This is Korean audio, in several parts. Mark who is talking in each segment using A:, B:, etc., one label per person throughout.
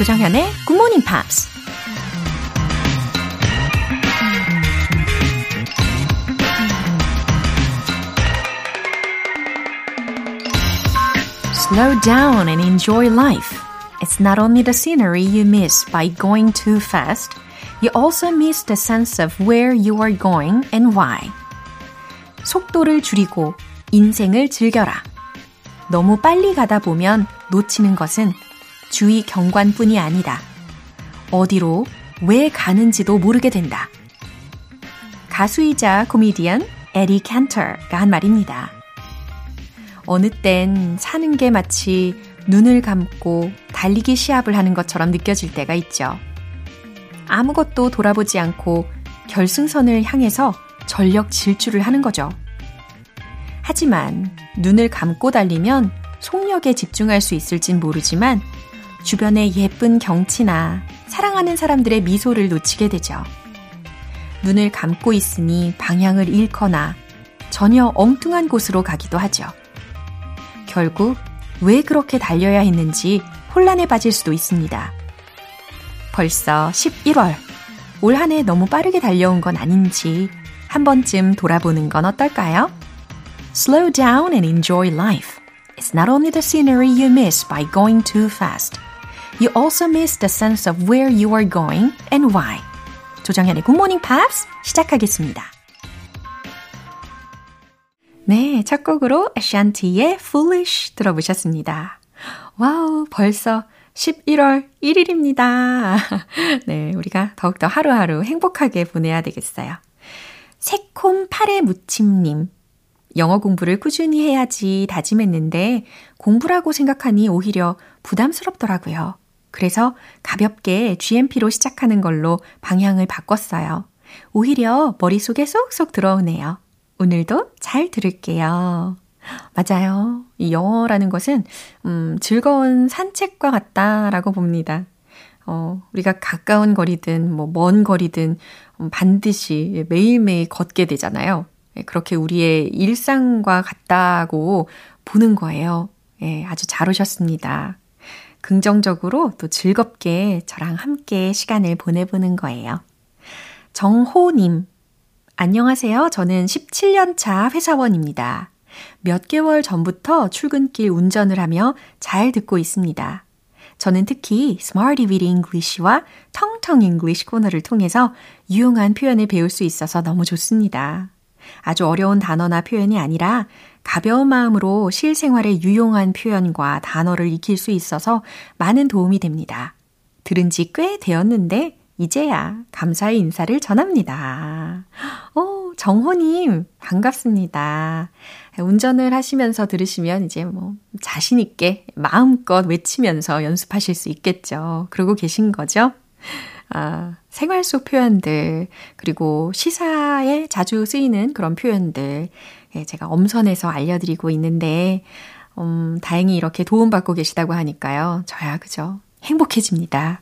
A: 조정현의 Good Morning Pops. Slow down and enjoy life. It's not only the scenery you miss by going too fast, you also miss the sense of where you are going and why. 속도를 줄이고 인생을 즐겨라. 너무 빨리 가다 보면 놓치는 것은 주위 경관뿐이 아니다. 어디로 왜 가는지도 모르게 된다. 가수이자 코미디언 에리 캔터가 한 말입니다. 어느 땐 사는 게 마치 눈을 감고 달리기 시합을 하는 것처럼 느껴질 때가 있죠. 아무것도 돌아보지 않고 결승선을 향해서 전력 질주를 하는 거죠. 하지만 눈을 감고 달리면 속력에 집중할 수 있을진 모르지만 주변의 예쁜 경치나 사랑하는 사람들의 미소를 놓치게 되죠. 눈을 감고 있으니 방향을 잃거나 전혀 엉뚱한 곳으로 가기도 하죠. 결국 왜 그렇게 달려야 했는지 혼란에 빠질 수도 있습니다. 벌써 11월. 올 한 해 너무 빠르게 달려온 건 아닌지 한 번쯤 돌아보는 건 어떨까요? Slow down and enjoy life. It's not only the scenery you miss by going too fast. You also miss the sense of where you are going and why. 조정현의 Good Morning Pops 시작하겠습니다. 네, 첫 곡으로 샨티의 Foolish 들어보셨습니다. 와우, 벌써 11월 1일입니다. 네, 우리가 더욱더 하루하루 행복하게 보내야 되겠어요. 새콤 파래 무침님. 영어 공부를 꾸준히 해야지 다짐했는데 공부라고 생각하니 오히려 부담스럽더라고요. 그래서 가볍게 GMP로 시작하는 걸로 방향을 바꿨어요. 오히려 머릿속에 쏙쏙 들어오네요. 오늘도 잘 들을게요. 맞아요. 이 영어라는 것은, 음, 즐거운 산책과 같다라고 봅니다. 어, 우리가 가까운 거리든, 뭐, 먼 거리든, 음, 반드시 매일매일 걷게 되잖아요. 예, 그렇게 우리의 일상과 같다고 보는 거예요. 예, 아주 잘 오셨습니다. 긍정적으로 또 즐겁게 저랑 함께 시간을 보내보는 거예요. 정호님, 안녕하세요. 저는 17년차 회사원입니다. 몇 개월 전부터 출근길 운전을 하며 잘 듣고 있습니다. 저는 특히 Smarty with English와 텅텅 English 코너를 통해서 유용한 표현을 배울 수 있어서 너무 좋습니다. 아주 어려운 단어나 표현이 아니라 가벼운 마음으로 실생활에 유용한 표현과 단어를 익힐 수 있어서 많은 도움이 됩니다. 들은 지 꽤 되었는데 이제야 감사의 인사를 전합니다. 오, 정호님, 반갑습니다. 운전을 하시면서 들으시면 이제 뭐 자신있게 마음껏 외치면서 연습하실 수 있겠죠. 그러고 계신 거죠? 아, 생활 속 표현들, 그리고 시사에 자주 쓰이는 그런 표현들, 예, 제가 엄선해서 알려드리고 있는데, 음, 다행히 이렇게 도움받고 계시다고 하니까요. 저야, 그죠? 행복해집니다.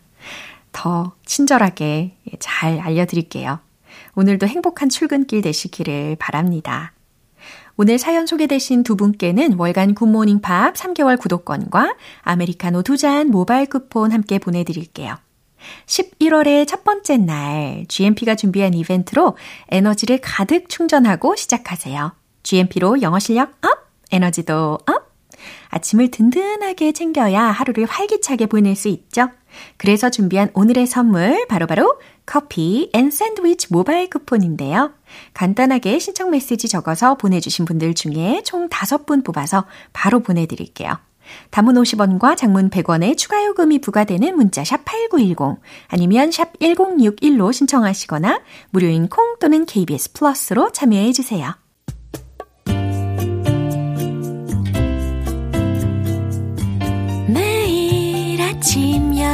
A: 더 친절하게 잘 알려드릴게요. 오늘도 행복한 출근길 되시기를 바랍니다. 오늘 사연 소개되신 두 분께는 월간 굿모닝 팝스 3개월 구독권과 아메리카노 두 잔 모바일 쿠폰 함께 보내드릴게요. 11월의 첫 번째 날, GMP가 준비한 이벤트로 에너지를 가득 충전하고 시작하세요. GMP로 영어 실력 up, 에너지도 up! 아침을 든든하게 챙겨야 하루를 활기차게 보낼 수 있죠. 그래서 준비한 오늘의 선물 바로바로 바로 커피 and 샌드위치 모바일 쿠폰인데요. 간단하게 신청 메시지 적어서 보내주신 분들 중에 총 5분 뽑아서 바로 보내드릴게요. 단문 50원과 장문 100원의 추가 요금이 부과되는 문자 샵 8910 아니면 샵 1061로 신청하시거나 무료인 콩 또는 KBS 플러스로 참여해 주세요.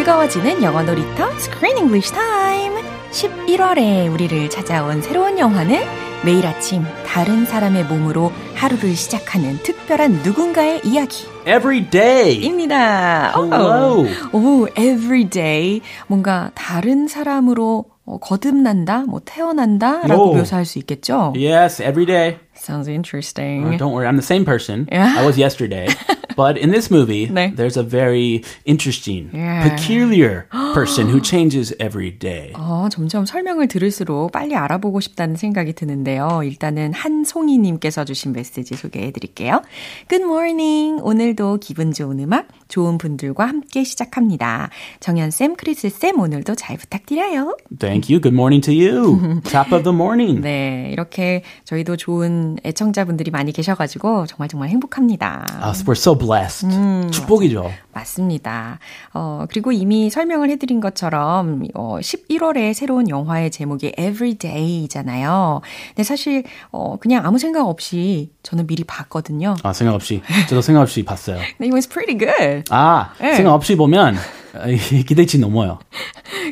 A: 즐거워지는 영어 놀이터 Screen English Time. 11월에 우리를 찾아온 새로운 영화는 매일 아침 다른 사람의 몸으로 하루를 시작하는 특별한 누군가의 이야기.
B: Every day.
A: 입니다.
B: Hello.
A: 오, 오, every day. 뭔가 다른 사람으로 어, 거듭난다, 뭐 태어난다라고
B: 오.
A: 묘사할 수 있겠죠?
B: Yes, every day.
A: Sounds interesting.
B: Uh, don't worry, I'm the same person. I was yesterday. But in this movie,
A: 네.
B: there's a very interesting,
A: Yeah.
B: peculiar person who changes every day.
A: 어, 점점 설명을 들을수록 빨리 알아보고 싶다는 생각이 드는데요. 일단은 한송이님께서 주신 메시지 소개해 드릴게요. Good morning. 오늘도 기분 좋은 음악, 좋은 분들과 함께 시작합니다. 정연쌤, 크리스쌤, 오늘도 잘 부탁드려요.
B: Thank you. Good morning to you. Top of the morning.
A: 네, 이렇게 저희도 좋은 애청자분들이 많이 계셔가지고 정말 정말 행복합니다.
B: Uh, we're so blessed. 축복이죠.
A: 맞습니다. 어, 그리고 이미 설명을 해드린 것처럼, 어, 11월에 새로운 영화의 제목이 Everyday이잖아요. 근데 사실, 어, 그냥 아무 생각 없이 저는 미리 봤거든요.
B: 아, 생각 없이. 저도 생각 없이 봤어요.
A: it was pretty good.
B: 아,
A: 네.
B: 생각 없이 보면 아, 기대치 넘어요.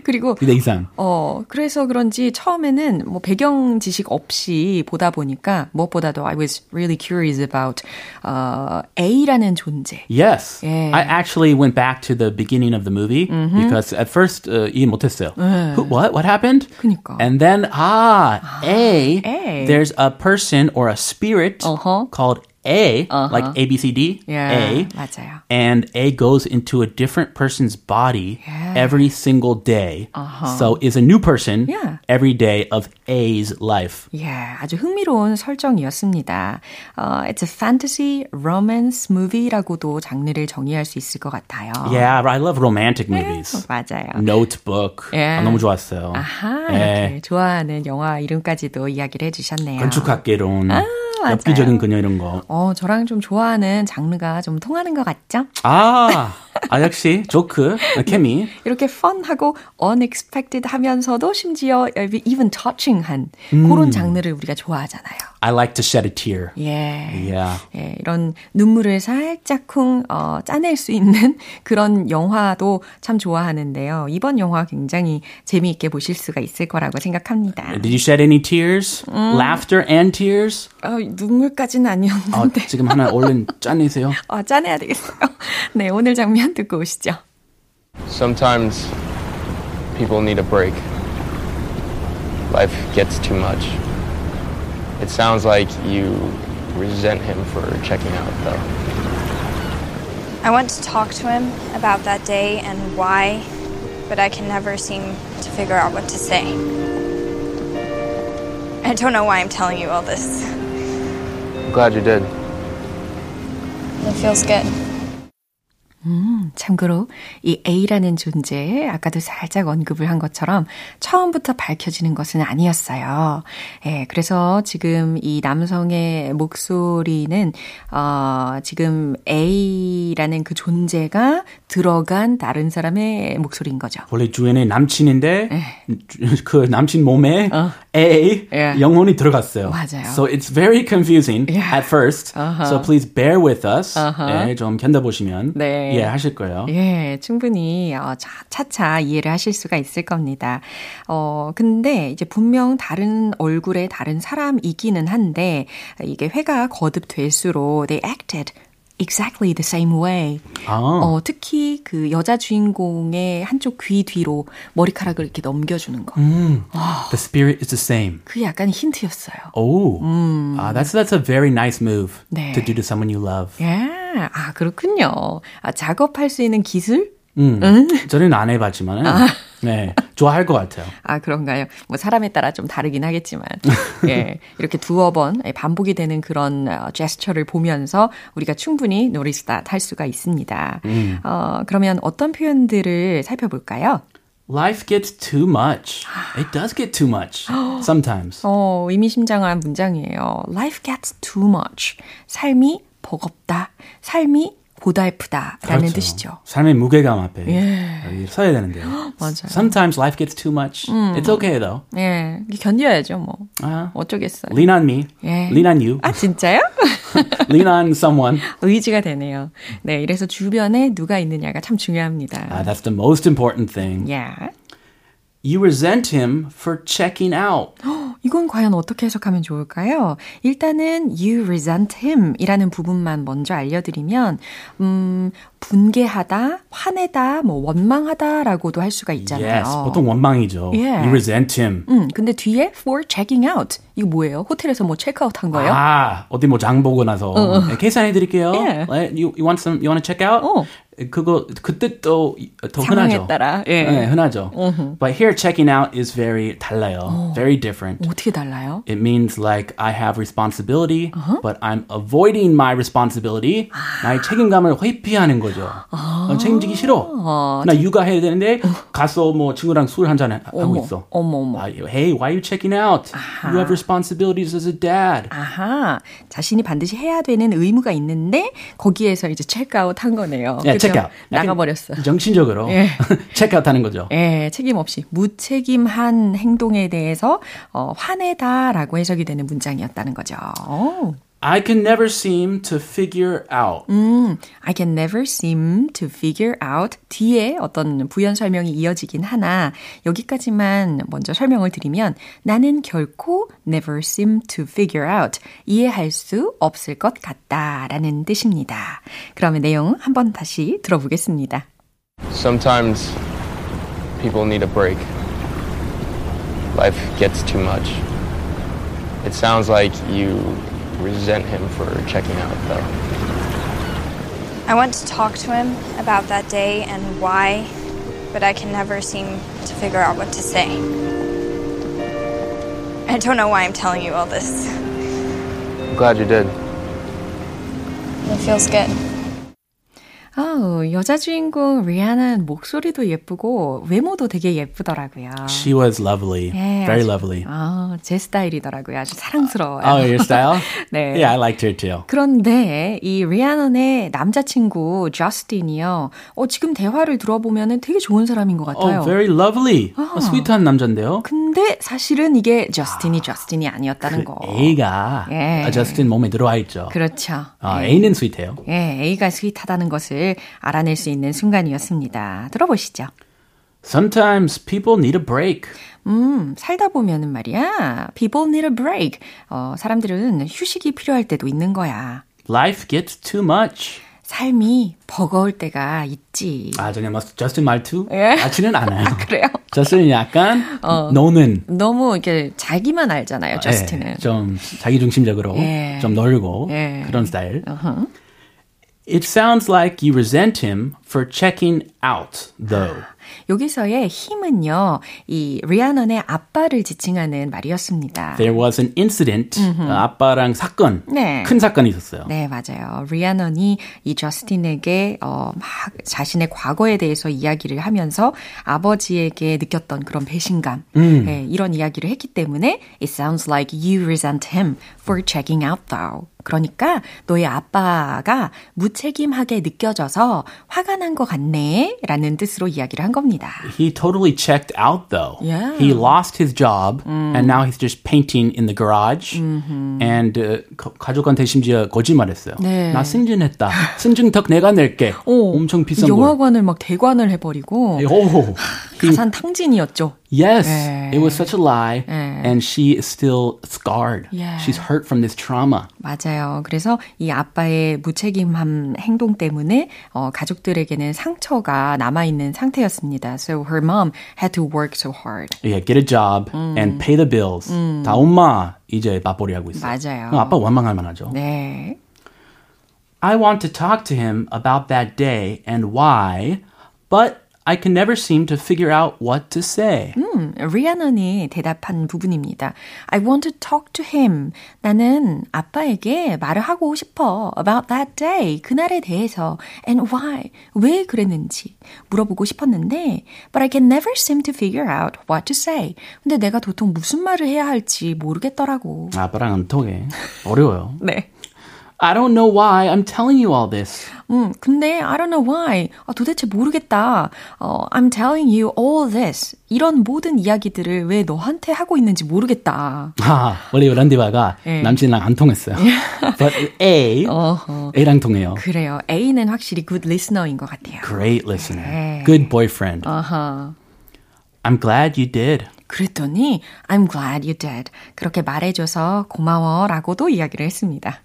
A: 그리고,
B: 기대 이상.
A: 어, 그래서 그런지 처음에는 뭐 배경 지식 없이 보다 보니까 무엇보다도 I was really curious about, 어, A라는 존재.
B: Yes.
A: Yeah.
B: I actually went back to the beginning of the movie because at first uh, 이해 못했어요. Who, what? What happened?
A: 그니까.
B: And then ah, A,
A: A.
B: there's a person or a spirit
A: Uh-huh.
B: called A, like A B C D,
A: Yeah,
B: A.
A: 맞아요.
B: And A goes into a different person's body
A: Yeah.
B: every single day.
A: Uh-huh.
B: So is a new person
A: Yeah.
B: every day of A's life.
A: 예, 아주 흥미로운 설정이었습니다. 어, it's a fantasy romance movie라고도 장르를 정의할 수 있을 것 같아요.
B: Yeah, I love romantic movies.
A: 맞아요.
B: Notebook.
A: Yeah.
B: 아, 너무 좋았어요.
A: 아하,
B: 예.
A: 이렇게 좋아하는 영화 이름까지도 이야기를 해주셨네요.
B: 건축학개론,
A: 맞아요.
B: 엽기적인 그녀 이런 거.
A: 어, 저랑 좀 좋아하는 장르가 좀 통하는 것 같죠?
B: 아, 아 역시 조크, 케미.
A: 이렇게 펀하고 unexpected 하면서도 심지어 even touching한 그런 장르를 우리가 좋아하잖아요.
B: I like to shed a tear.
A: 예.
B: Yeah.
A: 예, 이런 눈물을 살짝쿵 어, 짜낼 수 있는 그런 영화도 참 좋아하는데요. 이번 영화 굉장히 재미있게 보실 수가 있을 거라고 생각합니다.
B: Did you shed any tears? Laughter and tears?
A: 어, 눈물까지는
B: 어,
A: 아니었는데
B: 지금 하나 얼른 짜내세요.
A: 어, 짜내야 되겠어요. 네, 오늘 장면 듣고 오시죠.
C: Sometimes people need a break. Life gets too much. It sounds like you resent him for checking out, though.
D: I want to talk to him about that day and why, but I can never seem to figure out what to say. I don't know why I'm telling you all this.
C: I'm glad you did.
D: It feels good.
A: 참고로 이 A라는 존재 아까도 살짝 언급을 한 것처럼 처음부터 밝혀지는 것은 아니었어요. 예, 그래서 지금 이 남성의 목소리는 어, 지금 A라는 그 존재가 들어간 다른 사람의 목소리인 거죠.
B: 원래 주연의 남친인데 그 남친 몸에 A
A: 예.
B: 영혼이 들어갔어요.
A: 맞아요.
B: So it's very confusing
A: Yeah.
B: at first. So please bear with us.
A: Uh-huh.
B: 예, 좀 견뎌보시면
A: 네.
B: 이해하실 거예요.
A: 예, 충분히 어, 차, 차차 이해를 하실 수가 있을 겁니다. 어, 근데 이제 분명 다른 얼굴의 다른 사람이기는 한데 이게 회가 거듭될수록 they acted exactly the same way.
B: 아.
A: 어, 특히 그 여자 주인공의 한쪽 귀 뒤로 머리카락을 이렇게 넘겨주는 거.
B: The spirit is the same.
A: 그게 약간 힌트였어요.
B: Oh, uh, that's that's a very nice move
A: 네.
B: to do to someone you love.
A: 예, 아, 그렇군요. 아, 작업할 수 있는 기술?
B: 음, 저는 안 해봤지만, 네, 좋아할 것 같아요.
A: 아, 그런가요? 뭐 사람에 따라 좀 다르긴 하겠지만. 예. 이렇게 두어 번 반복이 되는 그런 어, 제스처를 보면서 우리가 충분히 노리스다 할 수가 있습니다. 어, 그러면 어떤 표현들을 살펴볼까요?
B: Life gets too much. It does get too much sometimes.
A: 어, 의미심장한 문장이에요. Life gets too much. 삶이 버겁다. 삶이 고달프다라는
B: 그렇죠.
A: 뜻이죠.
B: 삶의 무게감 앞에
A: 예.
B: 서야 되는데요.
A: 맞아요.
B: Sometimes life gets too much. It's okay though.
A: 예, 견뎌야죠, 뭐.
B: 아,
A: 어쩌겠어요.
B: lean on me.
A: 예.
B: Lean on you.
A: 아, 진짜요?
B: lean on someone.
A: 의지가 되네요. 네, 이래서 주변에 누가 있느냐가 참 중요합니다.
B: Uh, that's the most important thing.
A: 야.
B: You resent him for checking out.
A: 이건 과연 어떻게 해석하면 좋을까요? 일단은 you resent him 이라는 부분만 먼저 알려드리면, 음, 분개하다, 화내다, 뭐 원망하다라고도 할 수가 있잖아요.
B: Yes, 보통 원망이죠.
A: 예.
B: You resent him.
A: 음, 근데 뒤에 for checking out. 이거 뭐예요? 호텔에서 뭐 체크아웃 한 거예요?
B: 아, 어디 뭐 장 보고 나서 네, 계산해 드릴게요.
A: 예.
B: You, you want some? You want to check out?
A: 어.
B: 그거 그때 또더
A: 상황에
B: 흔하죠.
A: 따라, 예.
B: 네, 흔하죠. But here checking out is very 달라요. Very different.
A: 어떻게 달라요?
B: It means like I have responsibility,
A: Uh-huh.
B: but I'm avoiding my responsibility.
A: 아.
B: 나의 책임감을 회피하는 거죠. 어, 책임지기 싫어. 나 육아해야 되는데 가서 뭐 친구랑 술 한잔 하고 있어.
A: 어머, 어머.
B: 아, hey, why are you checking out? You have responsibilities as a dad.
A: 아하, 자신이 반드시 해야 되는 의무가 있는데 거기에서 이제 체크아웃 한 거네요.
B: 예,
A: 그죠?
B: 체크아웃. 약간
A: 나가버렸어.
B: 정신적으로
A: 예.
B: 체크아웃하는 거죠.
A: 예, 책임 없이 무책임한 행동에 대해서 어, 화내다라고 해석이 되는 문장이었다는 거죠. 오.
B: I can never seem to figure out.
A: 음, I can never seem to figure out 뒤에 어떤 부연 설명이 이어지긴 하나 여기까지만 먼저 설명을 드리면 나는 결코 never seem to figure out 이해할 수 없을 것 같다라는 뜻입니다. 그러면 내용 한번 다시 들어보겠습니다.
C: Sometimes people need a break. Life gets too much. It sounds like you resent him for checking out, though.
D: I want to talk to him about that day and why, but I can never seem to figure out what to say. I don't know why I'm telling you all this.
C: I'm glad you did.
D: It feels good.
A: 아우, 여자 주인공 리아는 목소리도 예쁘고 외모도 되게 예쁘더라고요.
B: She was lovely.
A: 예,
B: Very
A: 아주-
B: lovely.
A: 아, 제 스타일이더라고요. 아주 사랑스러워요.
B: Oh, your style?
A: 네.
B: Yeah, I liked her too.
A: 그런데 이 리아넌의 남자친구 저스틴이요. 어, 지금 대화를 들어보면 되게 좋은 사람인 것 같아요.
B: Oh, very lovely. 어, sweet한 남잔데요.
A: 근데 사실은 이게 저스틴이 저스틴이 아니었다는 거.
B: A가
A: 예.
B: 아, 저스틴 몸에 들어와 있죠.
A: 그렇죠.
B: 아,
A: 예.
B: A는 스윗해요.
A: 예, A가 sweet하다는 것을 알아낼 수 있는 순간이었습니다. 들어보시죠.
B: Sometimes people need a break.
A: 음, 살다 보면은 말이야. People need a break. 어, 사람들은 휴식이 필요할 때도 있는 거야.
B: Life gets too much.
A: 삶이 버거울 때가 있지.
B: 아, 전에 뭐 저스틴 말투?
A: 예.
B: 같지는 않아요.
A: 그래요?
B: 저스틴이 약간 노는
A: 너무 이렇게 자기만 알잖아요, 저스틴은.
B: 예, 좀 자기 중심적으로
A: 예.
B: 좀 놀고
A: 예.
B: 그런 스타일. It sounds like you resent him for checking out, though.
A: 여기서의 힘은요, 이 리아넌의 아빠를 지칭하는 말이었습니다.
B: There was an incident. 어, 아빠랑 사건,
A: 네.
B: 큰 사건이 있었어요.
A: 네, 맞아요. 리아넌이 이 저스틴에게 어, 막 자신의 과거에 대해서 이야기를 하면서 아버지에게 느꼈던 그런 배신감, 네, 이런 이야기를 했기 때문에 It sounds like you resent him for checking out though. 그러니까 너의 아빠가 무책임하게 느껴져서 화가 난 것 같네 라는 뜻으로 이야기를 한 겁니다.
B: He totally checked out, though.
A: Yeah.
B: He lost his job, and now he's just painting in the garage. And uh, 가- 가족한테 심지어 거짓말했어요.
A: 네.
B: 나 승진했다. 승진턱 내가 낼게.
A: 오,
B: 엄청 비싼 걸.
A: 영화관을 막 대관을 해버리고
B: 오,
A: 가산 탕진이었죠.
B: yes,
A: 네.
B: it was such a lie,
A: 네.
B: and she is still scarred.
A: Yeah.
B: She's hurt from this trauma.
A: 맞아요. 그래서 이 아빠의 무책임한 행동 때문에 어, 가족들에게는 상처가 남아있는 상태였습니다. So her mom had to work so hard.
B: Yeah, get a job and pay the bills. 다 엄마 이제 맞벌이 하고 있어요.
A: 맞아요.
B: 그럼 아빠 원망할 만하죠.
A: 네.
B: I want to talk to him about that day and why, but I can never seem to figure out what to say.
A: 음, 리아넌이 대답한 부분입니다. I want to talk to him. 나는 아빠에게 말을 하고 싶어. About that day. 그날에 대해서. And why. 왜 그랬는지 물어보고 싶었는데 But I can never seem to figure out what to say. 근데 내가 도통 무슨 말을 해야 할지 모르겠더라고.
B: 아빠랑 안 통해. 어려워요.
A: 네.
B: I don't know why I'm telling you all this.
A: 음, 근데 I don't know why. 아, 도대체 모르겠다. 어, I'm telling you all this. 이런 모든 이야기들을 왜 너한테 하고 있는지 모르겠다.
B: 아, 원래 란디바가
A: 네.
B: 남친이랑 안 통했어요. But A,
A: 어허.
B: A랑 통해요.
A: 그래요. A는 확실히 good listener인 것 같아요.
B: Great listener.
A: 네.
B: Good boyfriend.
A: 아하.
B: I'm glad you did.
A: 그랬더니 I'm glad you did. 그렇게 말해줘서 고마워라고도 이야기를 했습니다.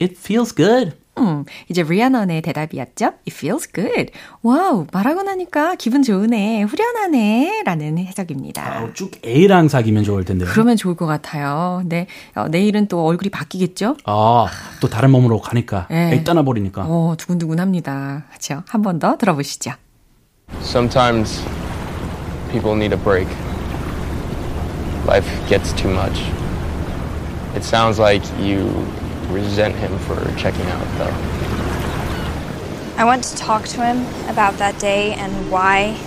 B: It feels good.
A: 음, 이제 리아넌의 대답이었죠. It feels good. wow, 말하고 나니까 기분 좋으네, 후련하네, 라는 해석입니다.
B: 어, 쭉 A랑 사귀면 좋을 텐데요.
A: 그러면 좋을 것 같아요. 네, 어, 내일은 또 얼굴이 바뀌겠죠?
B: 아, 또 다른 몸으로 가니까.
A: 네.
B: A 떠나버리니까.
A: 어, 두근두근 합니다. 그렇죠? 한 번 더 들어보시죠.
C: Sometimes people need a break. Life gets too much. It sounds like you resent him for checking out, though.
D: I want to talk to him about that day and why,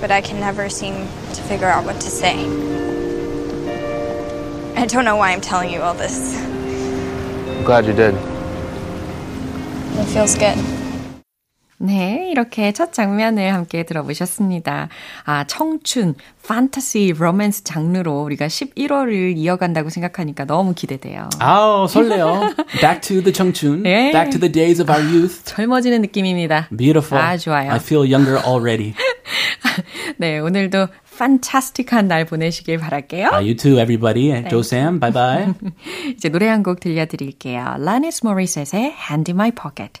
D: but I can never seem to figure out what to say. I don't know why I'm telling you all this.
C: I'm glad you did.
D: It feels good.
A: 네, 이렇게 첫 장면을 함께 들어보셨습니다. 아, 청춘, 판타시, 로맨스 장르로 우리가 11월을 이어간다고 생각하니까 너무 기대돼요.
B: 아우, 설레요. Back to the 청춘.
A: 네.
B: Back to the days of our youth.
A: 젊어지는 느낌입니다.
B: Beautiful.
A: 아, 좋아요.
B: I feel younger already.
A: 네, 오늘도 판타스틱한 날 보내시길 바랄게요.
B: Uh, you too, everybody. Joe Sam, bye bye.
A: 이제 노래 한 곡 들려드릴게요. 라니스 모리셋의 Hand in My Pocket.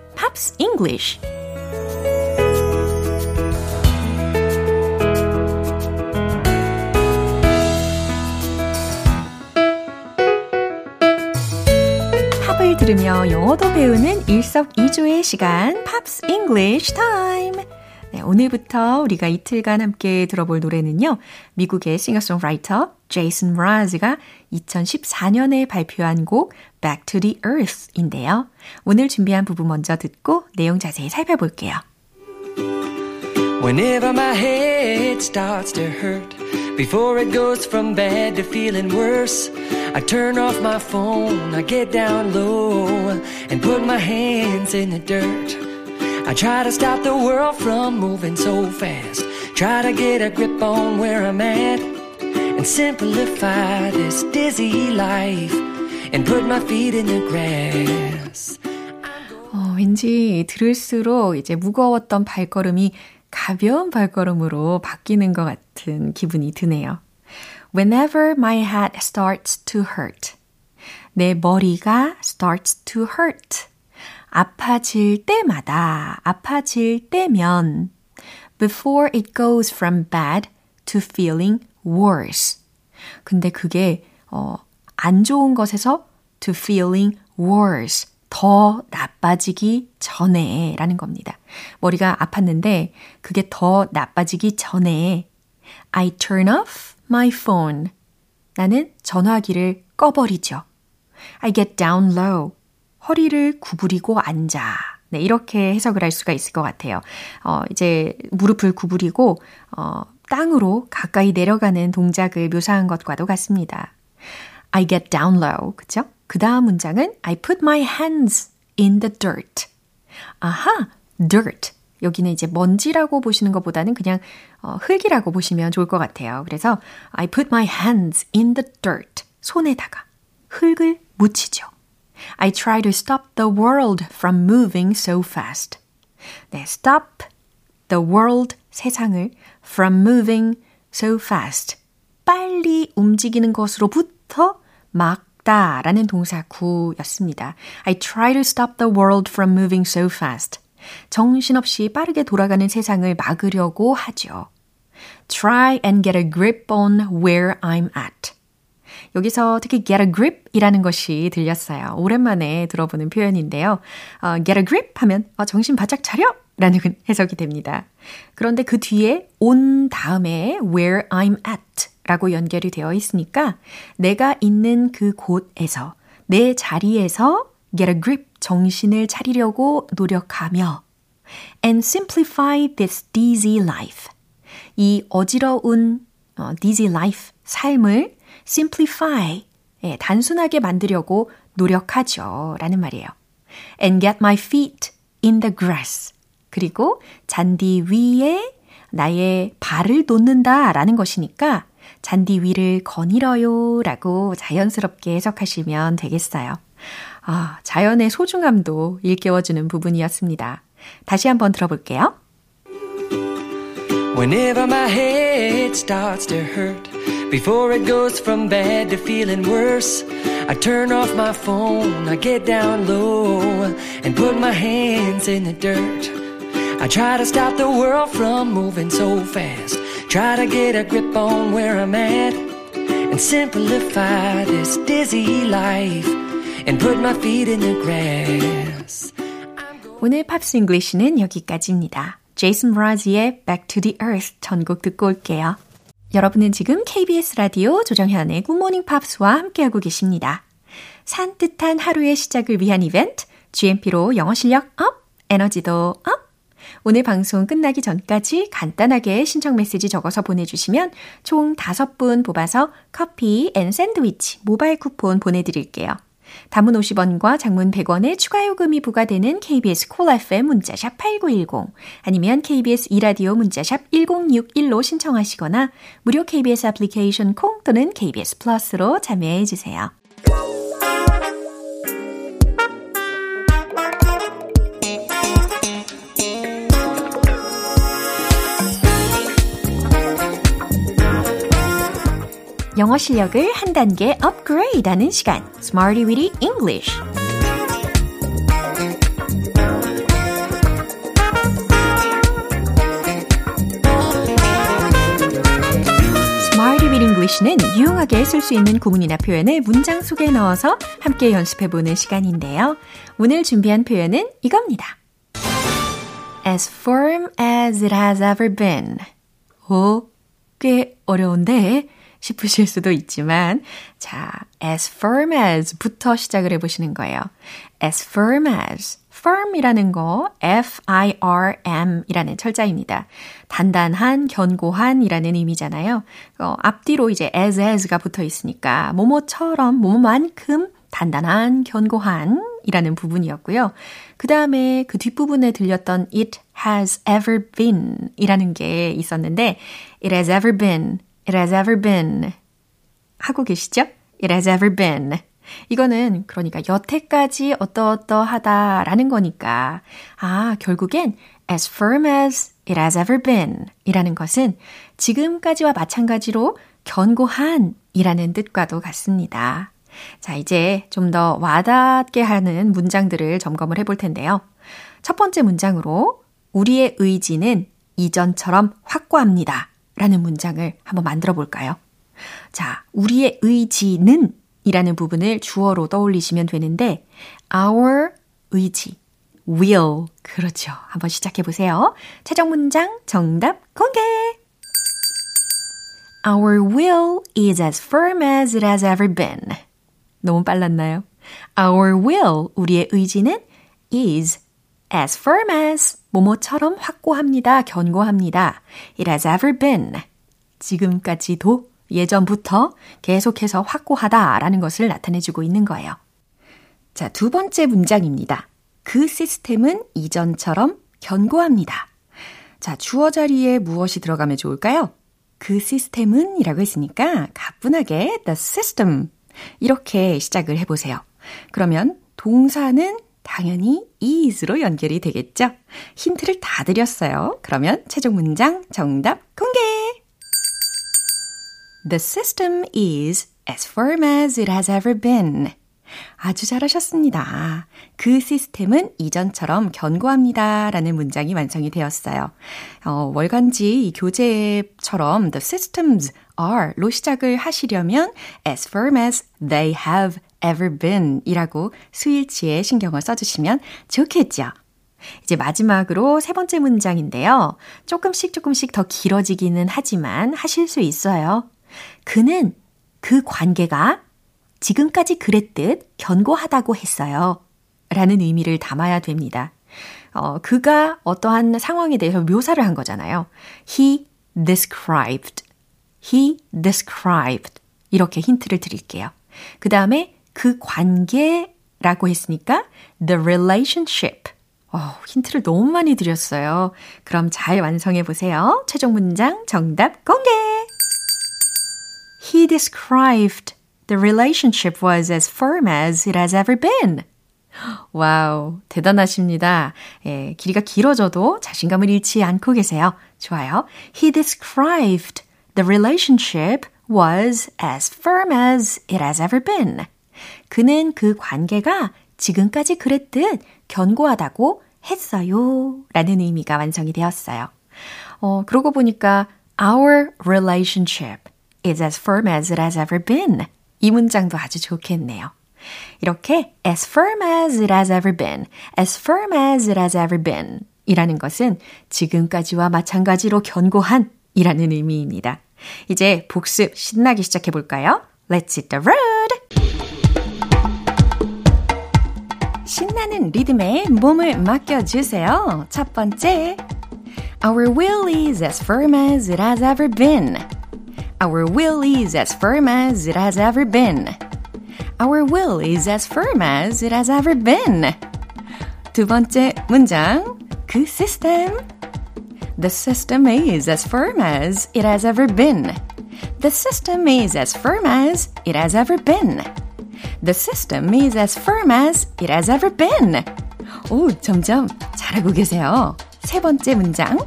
A: English. 팝을 들으며 영어도 배우는 일석이조의 시간, 팝스 잉글리쉬 타임. 네, 오늘부터 우리가 이틀간 함께 들어볼 노래는요. 미국의 싱어송라이터 제이슨 므라즈가 2014년에 발표한 곡 Back to the Earth인데요. 오늘 준비한 부분 먼저 듣고 내용 자세히 살펴볼게요.
E: Whenever my head starts to hurt, before it goes from bad to feeling worse, I turn off my phone, I get down low, and put my hands in the dirt. I try to stop the world from moving so fast, try to get a grip on where I'm at, and simplify this dizzy life, and put my feet in the grass.
A: 어, 왠지 들을수록 이제 무거웠던 발걸음이 가벼운 발걸음으로 바뀌는 것 같은 기분이 드네요. Whenever my head starts to hurt. 내 머리가 starts to hurt. 아파질 때마다, 아파질 때면 before it goes from bad to feeling worse. 근데 그게 어, 안 좋은 것에서 to feeling worse. 더 나빠지기 전에 라는 겁니다. 머리가 아팠는데 그게 더 나빠지기 전에 I turn off my phone. 나는 전화기를 꺼버리죠. I get down low. 허리를 구부리고 앉아. 네, 이렇게 해석을 할 수가 있을 것 같아요. 어, 이제 무릎을 구부리고, 어, 땅으로 가까이 내려가는 동작을 묘사한 것과도 같습니다. I get down low. 그쵸? 그 다음 문장은 I put my hands in the dirt. 아하, dirt. 여기는 이제 먼지라고 보시는 것보다는 그냥 어, 흙이라고 보시면 좋을 것 같아요. 그래서 I put my hands in the dirt. 손에다가 흙을 묻히죠. I try to stop the world from moving so fast. 네, stop the world 세상을 from moving so fast. 빨리 움직이는 것으로부터 막다라는 동사 구였습니다. I try to stop the world from moving so fast. 정신없이 빠르게 돌아가는 세상을 막으려고 하죠. try and get a grip on where I'm at. 여기서 특히 get a grip 이라는 것이 들렸어요. 오랜만에 들어보는 표현인데요. 어, get a grip 하면 어, 정신 바짝 차려! 라는 해석이 됩니다. 그런데 그 뒤에 on 다음에 where I'm at 라고 연결이 되어 있으니까 내가 있는 그 곳에서 내 자리에서 get a grip 정신을 차리려고 노력하며 and simplify this dizzy life. 이 어지러운 어, dizzy life, 삶을 simplify, 예, 단순하게 만들려고 노력하죠. 라는 말이에요. and get my feet in the grass. 그리고 잔디 위에 나의 발을 놓는다 라는 것이니까 잔디 위를 거닐어요 라고 자연스럽게 해석하시면 되겠어요. 아, 자연의 소중함도 일깨워주는 부분이었습니다. 다시 한번 들어볼게요.
E: Whenever my head starts to hurt, before it goes from bad to feeling worse, I turn off my phone, I get down low, and put my hands in the dirt. I try to stop the world from moving so fast, try to get a grip on where I'm at, and simplify this dizzy life, and put my feet in the grass.
A: 오늘 팝스 잉글리시는 여기까지입니다. 제이슨 브라지의 Back to the Earth 전곡 듣고 올게요. 여러분은 지금 KBS 라디오 조정현의 굿모닝 팝스와 함께하고 계십니다. 산뜻한 하루의 시작을 위한 이벤트 GMP로 영어 실력 up, 에너지도 up. 오늘 방송 끝나기 전까지 간단하게 신청 메시지 적어서 보내주시면 총 5분 뽑아서 커피 and 샌드위치 모바일 쿠폰 보내드릴게요. 담은 50원과 장문 100원의 추가 요금이 부과되는 KBS 콜 cool FM 문자샵 8910 아니면 KBS 이라디오 문자샵 1061로 신청하시거나 무료 KBS 애플리케이션 콩 또는 KBS 플러스로 참여해 주세요. 영어 실력을 한 단계 업그레이드 하는 시간 Smarty Weedy English English는 유용하게 쓸 수 있는 구문이나 표현을 문장 속에 넣어서 함께 연습해 보는 시간인데요. 오늘 준비한 표현은 이겁니다. As firm as it has ever been. 오, 꽤 어려운데 싶으실 수도 있지만, 자, as firm as 부터 시작을 해보시는 거예요. as firm as. firm이라는 거, F-I-R-M 이라는 철자입니다. 단단한, 견고한 이라는 의미잖아요. 어, 앞뒤로 이제 as, as가 붙어 있으니까, 뭐뭐처럼, 뭐뭐만큼 단단한, 견고한 이라는 부분이었고요. 그 다음에 그 뒷부분에 들렸던 it has ever been 이라는 게 있었는데, it has ever been It has ever been. 하고 계시죠? It has ever been. 이거는 그러니까 여태까지 어떠어떠하다 라는 거니까 아 결국엔 as firm as it has ever been 이라는 것은 지금까지와 마찬가지로 견고한 이라는 뜻과도 같습니다. 자 이제 좀 더 와닿게 하는 문장들을 점검을 해볼 텐데요. 첫 번째 문장으로 우리의 의지는 이전처럼 확고합니다. 라는 문장을 한번 만들어 볼까요? 자, 우리의 의지는 이라는 부분을 주어로 떠올리시면 되는데, our 의지, will. 그렇죠. 한번 시작해 보세요. 최종 문장 정답 공개! Our will is as firm as it has ever been. 너무 빨랐나요? Our will, 우리의 의지는 is as firm as 뭐뭐처럼 확고합니다. 견고합니다. It has ever been. 지금까지도 예전부터 계속해서 확고하다 라는 것을 나타내주고 있는 거예요. 자, 두 번째 문장입니다. 그 시스템은 이전처럼 견고합니다. 자, 주어 자리에 무엇이 들어가면 좋을까요? 그 시스템은 이라고 했으니까 가뿐하게 the system 이렇게 시작을 해보세요. 그러면 동사는 당연히 is로 연결이 되겠죠? 힌트를 다 드렸어요. 그러면 최종 문장 정답 공개! The system is as firm as it has ever been. 아주 잘하셨습니다. 그 시스템은 이전처럼 견고합니다. 라는 문장이 완성이 되었어요. 어, 월간지 교재처럼 the systems are로 시작을 하시려면 as firm as they have ever been 이라고 수일치에 신경을 써주시면 좋겠죠. 이제 마지막으로 세 번째 문장인데요. 조금씩 조금씩 더 길어지기는 하지만 하실 수 있어요. 그는 그 관계가 지금까지 그랬듯 견고하다고 했어요. 라는 의미를 담아야 됩니다. 어, 그가 어떠한 상황에 대해서 묘사를 한 거잖아요. He described. He described. 이렇게 힌트를 드릴게요. 그 다음에 그 관계라고 했으니까 the relationship. 어, 힌트를 너무 많이 드렸어요. 그럼 잘 완성해 보세요. 최종 문장 정답 공개! He described the relationship was as firm as it has ever been. 와우, 대단하십니다. 예, 길이가 길어져도 자신감을 잃지 않고 계세요. 좋아요. He described the relationship was as firm as it has ever been. 그는 그 관계가 지금까지 그랬듯 견고하다고 했어요. 라는 의미가 완성이 되었어요. 어, 그러고 보니까 our relationship is as firm as it has ever been. 이 문장도 아주 좋겠네요. 이렇게 as firm as it has ever been, as firm as it has ever been 이라는 것은 지금까지와 마찬가지로 견고한 이라는 의미입니다. 이제 복습 신나게 시작해 볼까요? Let's hit the road! 신나는 리듬에 몸을 맡겨주세요. 첫 번째. Our will is as firm as it has ever been. Our will is as firm as it has ever been. Our will is as firm as it has ever been. 두 번째 문장. 그 시스템. The system is as firm as it has ever been. The system is as firm as it has ever been. The system is as firm as it has ever been. 오, 점점 잘하고 계세요. 세 번째 문장.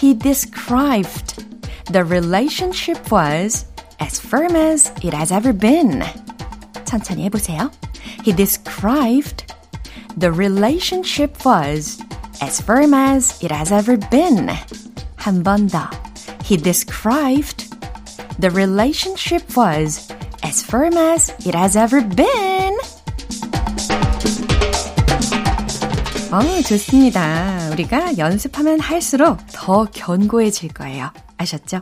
A: He described The relationship was as firm as it has ever been. 천천히 해보세요. He described the relationship was as firm as it has ever been. 한 번 더. He described the relationship was as firm as it has ever been. 어, 좋습니다. 우리가 연습하면 할수록 더 견고해질 거예요. 아셨죠?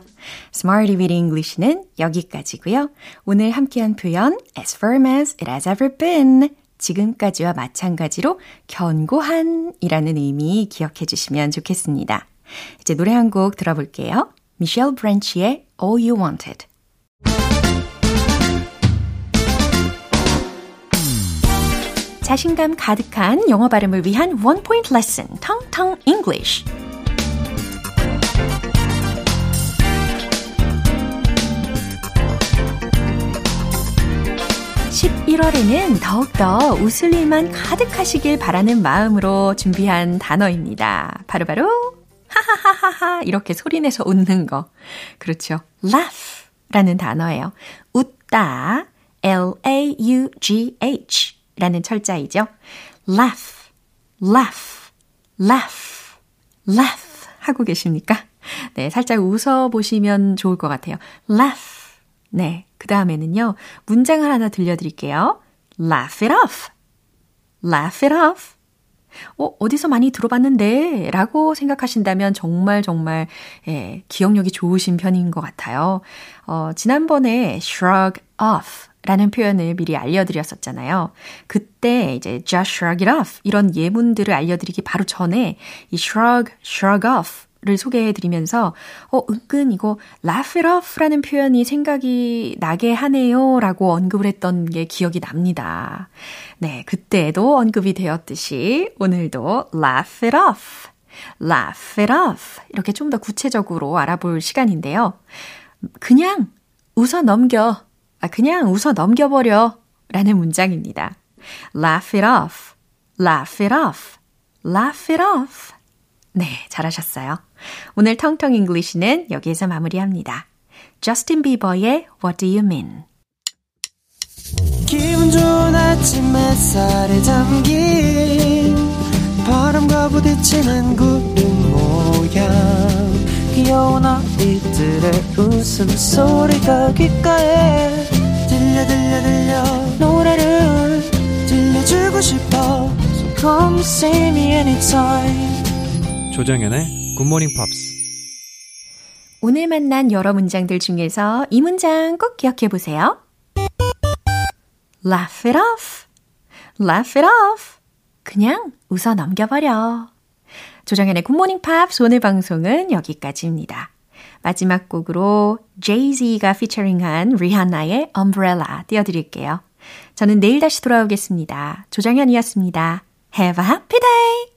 A: Smarty with English는 여기까지고요. 오늘 함께한 표현 as firm as it has ever been 지금까지와 마찬가지로 견고한 이라는 의미 기억해 주시면 좋겠습니다. 이제 노래 한 곡 들어볼게요. 미셸 브랜치의 All You Wanted 자신감 가득한 영어 발음을 위한 원 포인트 레슨 텅텅 English 11월에는 더욱더 웃을 일만 가득하시길 바라는 마음으로 준비한 단어입니다. 바로바로 하하하하하 이렇게 소리내서 웃는 거. 그렇죠. laugh 라는 단어예요. 웃다 L-A-U-G-H 라는 철자이죠. laugh, laugh, laugh, laugh 하고 계십니까? 네, 살짝 웃어 보시면 좋을 것 같아요. laugh 네. 그 다음에는요, 문장을 하나 들려드릴게요. laugh it off. laugh it off. 어, 어디서 많이 들어봤는데? 라고 생각하신다면 정말 정말, 예, 기억력이 좋으신 편인 것 같아요. 어, 지난번에 shrug off 라는 표현을 미리 알려드렸었잖아요. 그때 이제 just shrug it off 이런 예문들을 알려드리기 바로 전에 이 shrug, shrug off 를 소개해 드리면서, 어, 은근 이거 laugh it off 라는 표현이 생각이 나게 하네요 라고 언급을 했던 게 기억이 납니다. 네, 그때도 언급이 되었듯이 오늘도 laugh it off, laugh it off 이렇게 좀 더 구체적으로 알아볼 시간인데요. 그냥 웃어 넘겨, 아, 그냥 웃어 넘겨버려 라는 문장입니다. laugh it off, laugh it off, laugh it off. 네, 잘하셨어요. 오늘 텅텅 English는 여기에서 마무리합니다. 저스틴 비버의 What Do You Mean? 기분 좋은 아침
F: 햇살에 담긴 바람과 부딪히는 구름 모양 귀여운 아이들의 웃음소리가 귓가에 들려 들려 들려 노래를 들려주고 싶어 So come see me anytime
G: 조정연의 굿모닝 팝스
A: 오늘 만난 여러 문장들 중에서 이 문장 꼭 기억해 보세요. Laugh it off. Laugh it off. 그냥 웃어 넘겨버려. 조정현의 굿모닝 팝스 오늘 방송은 여기까지입니다. 마지막 곡으로 Jay-Z가 피처링한 리하나의 Umbrella 띄워드릴게요. 저는 내일 다시 돌아오겠습니다. 조정현이었습니다. Have a happy day!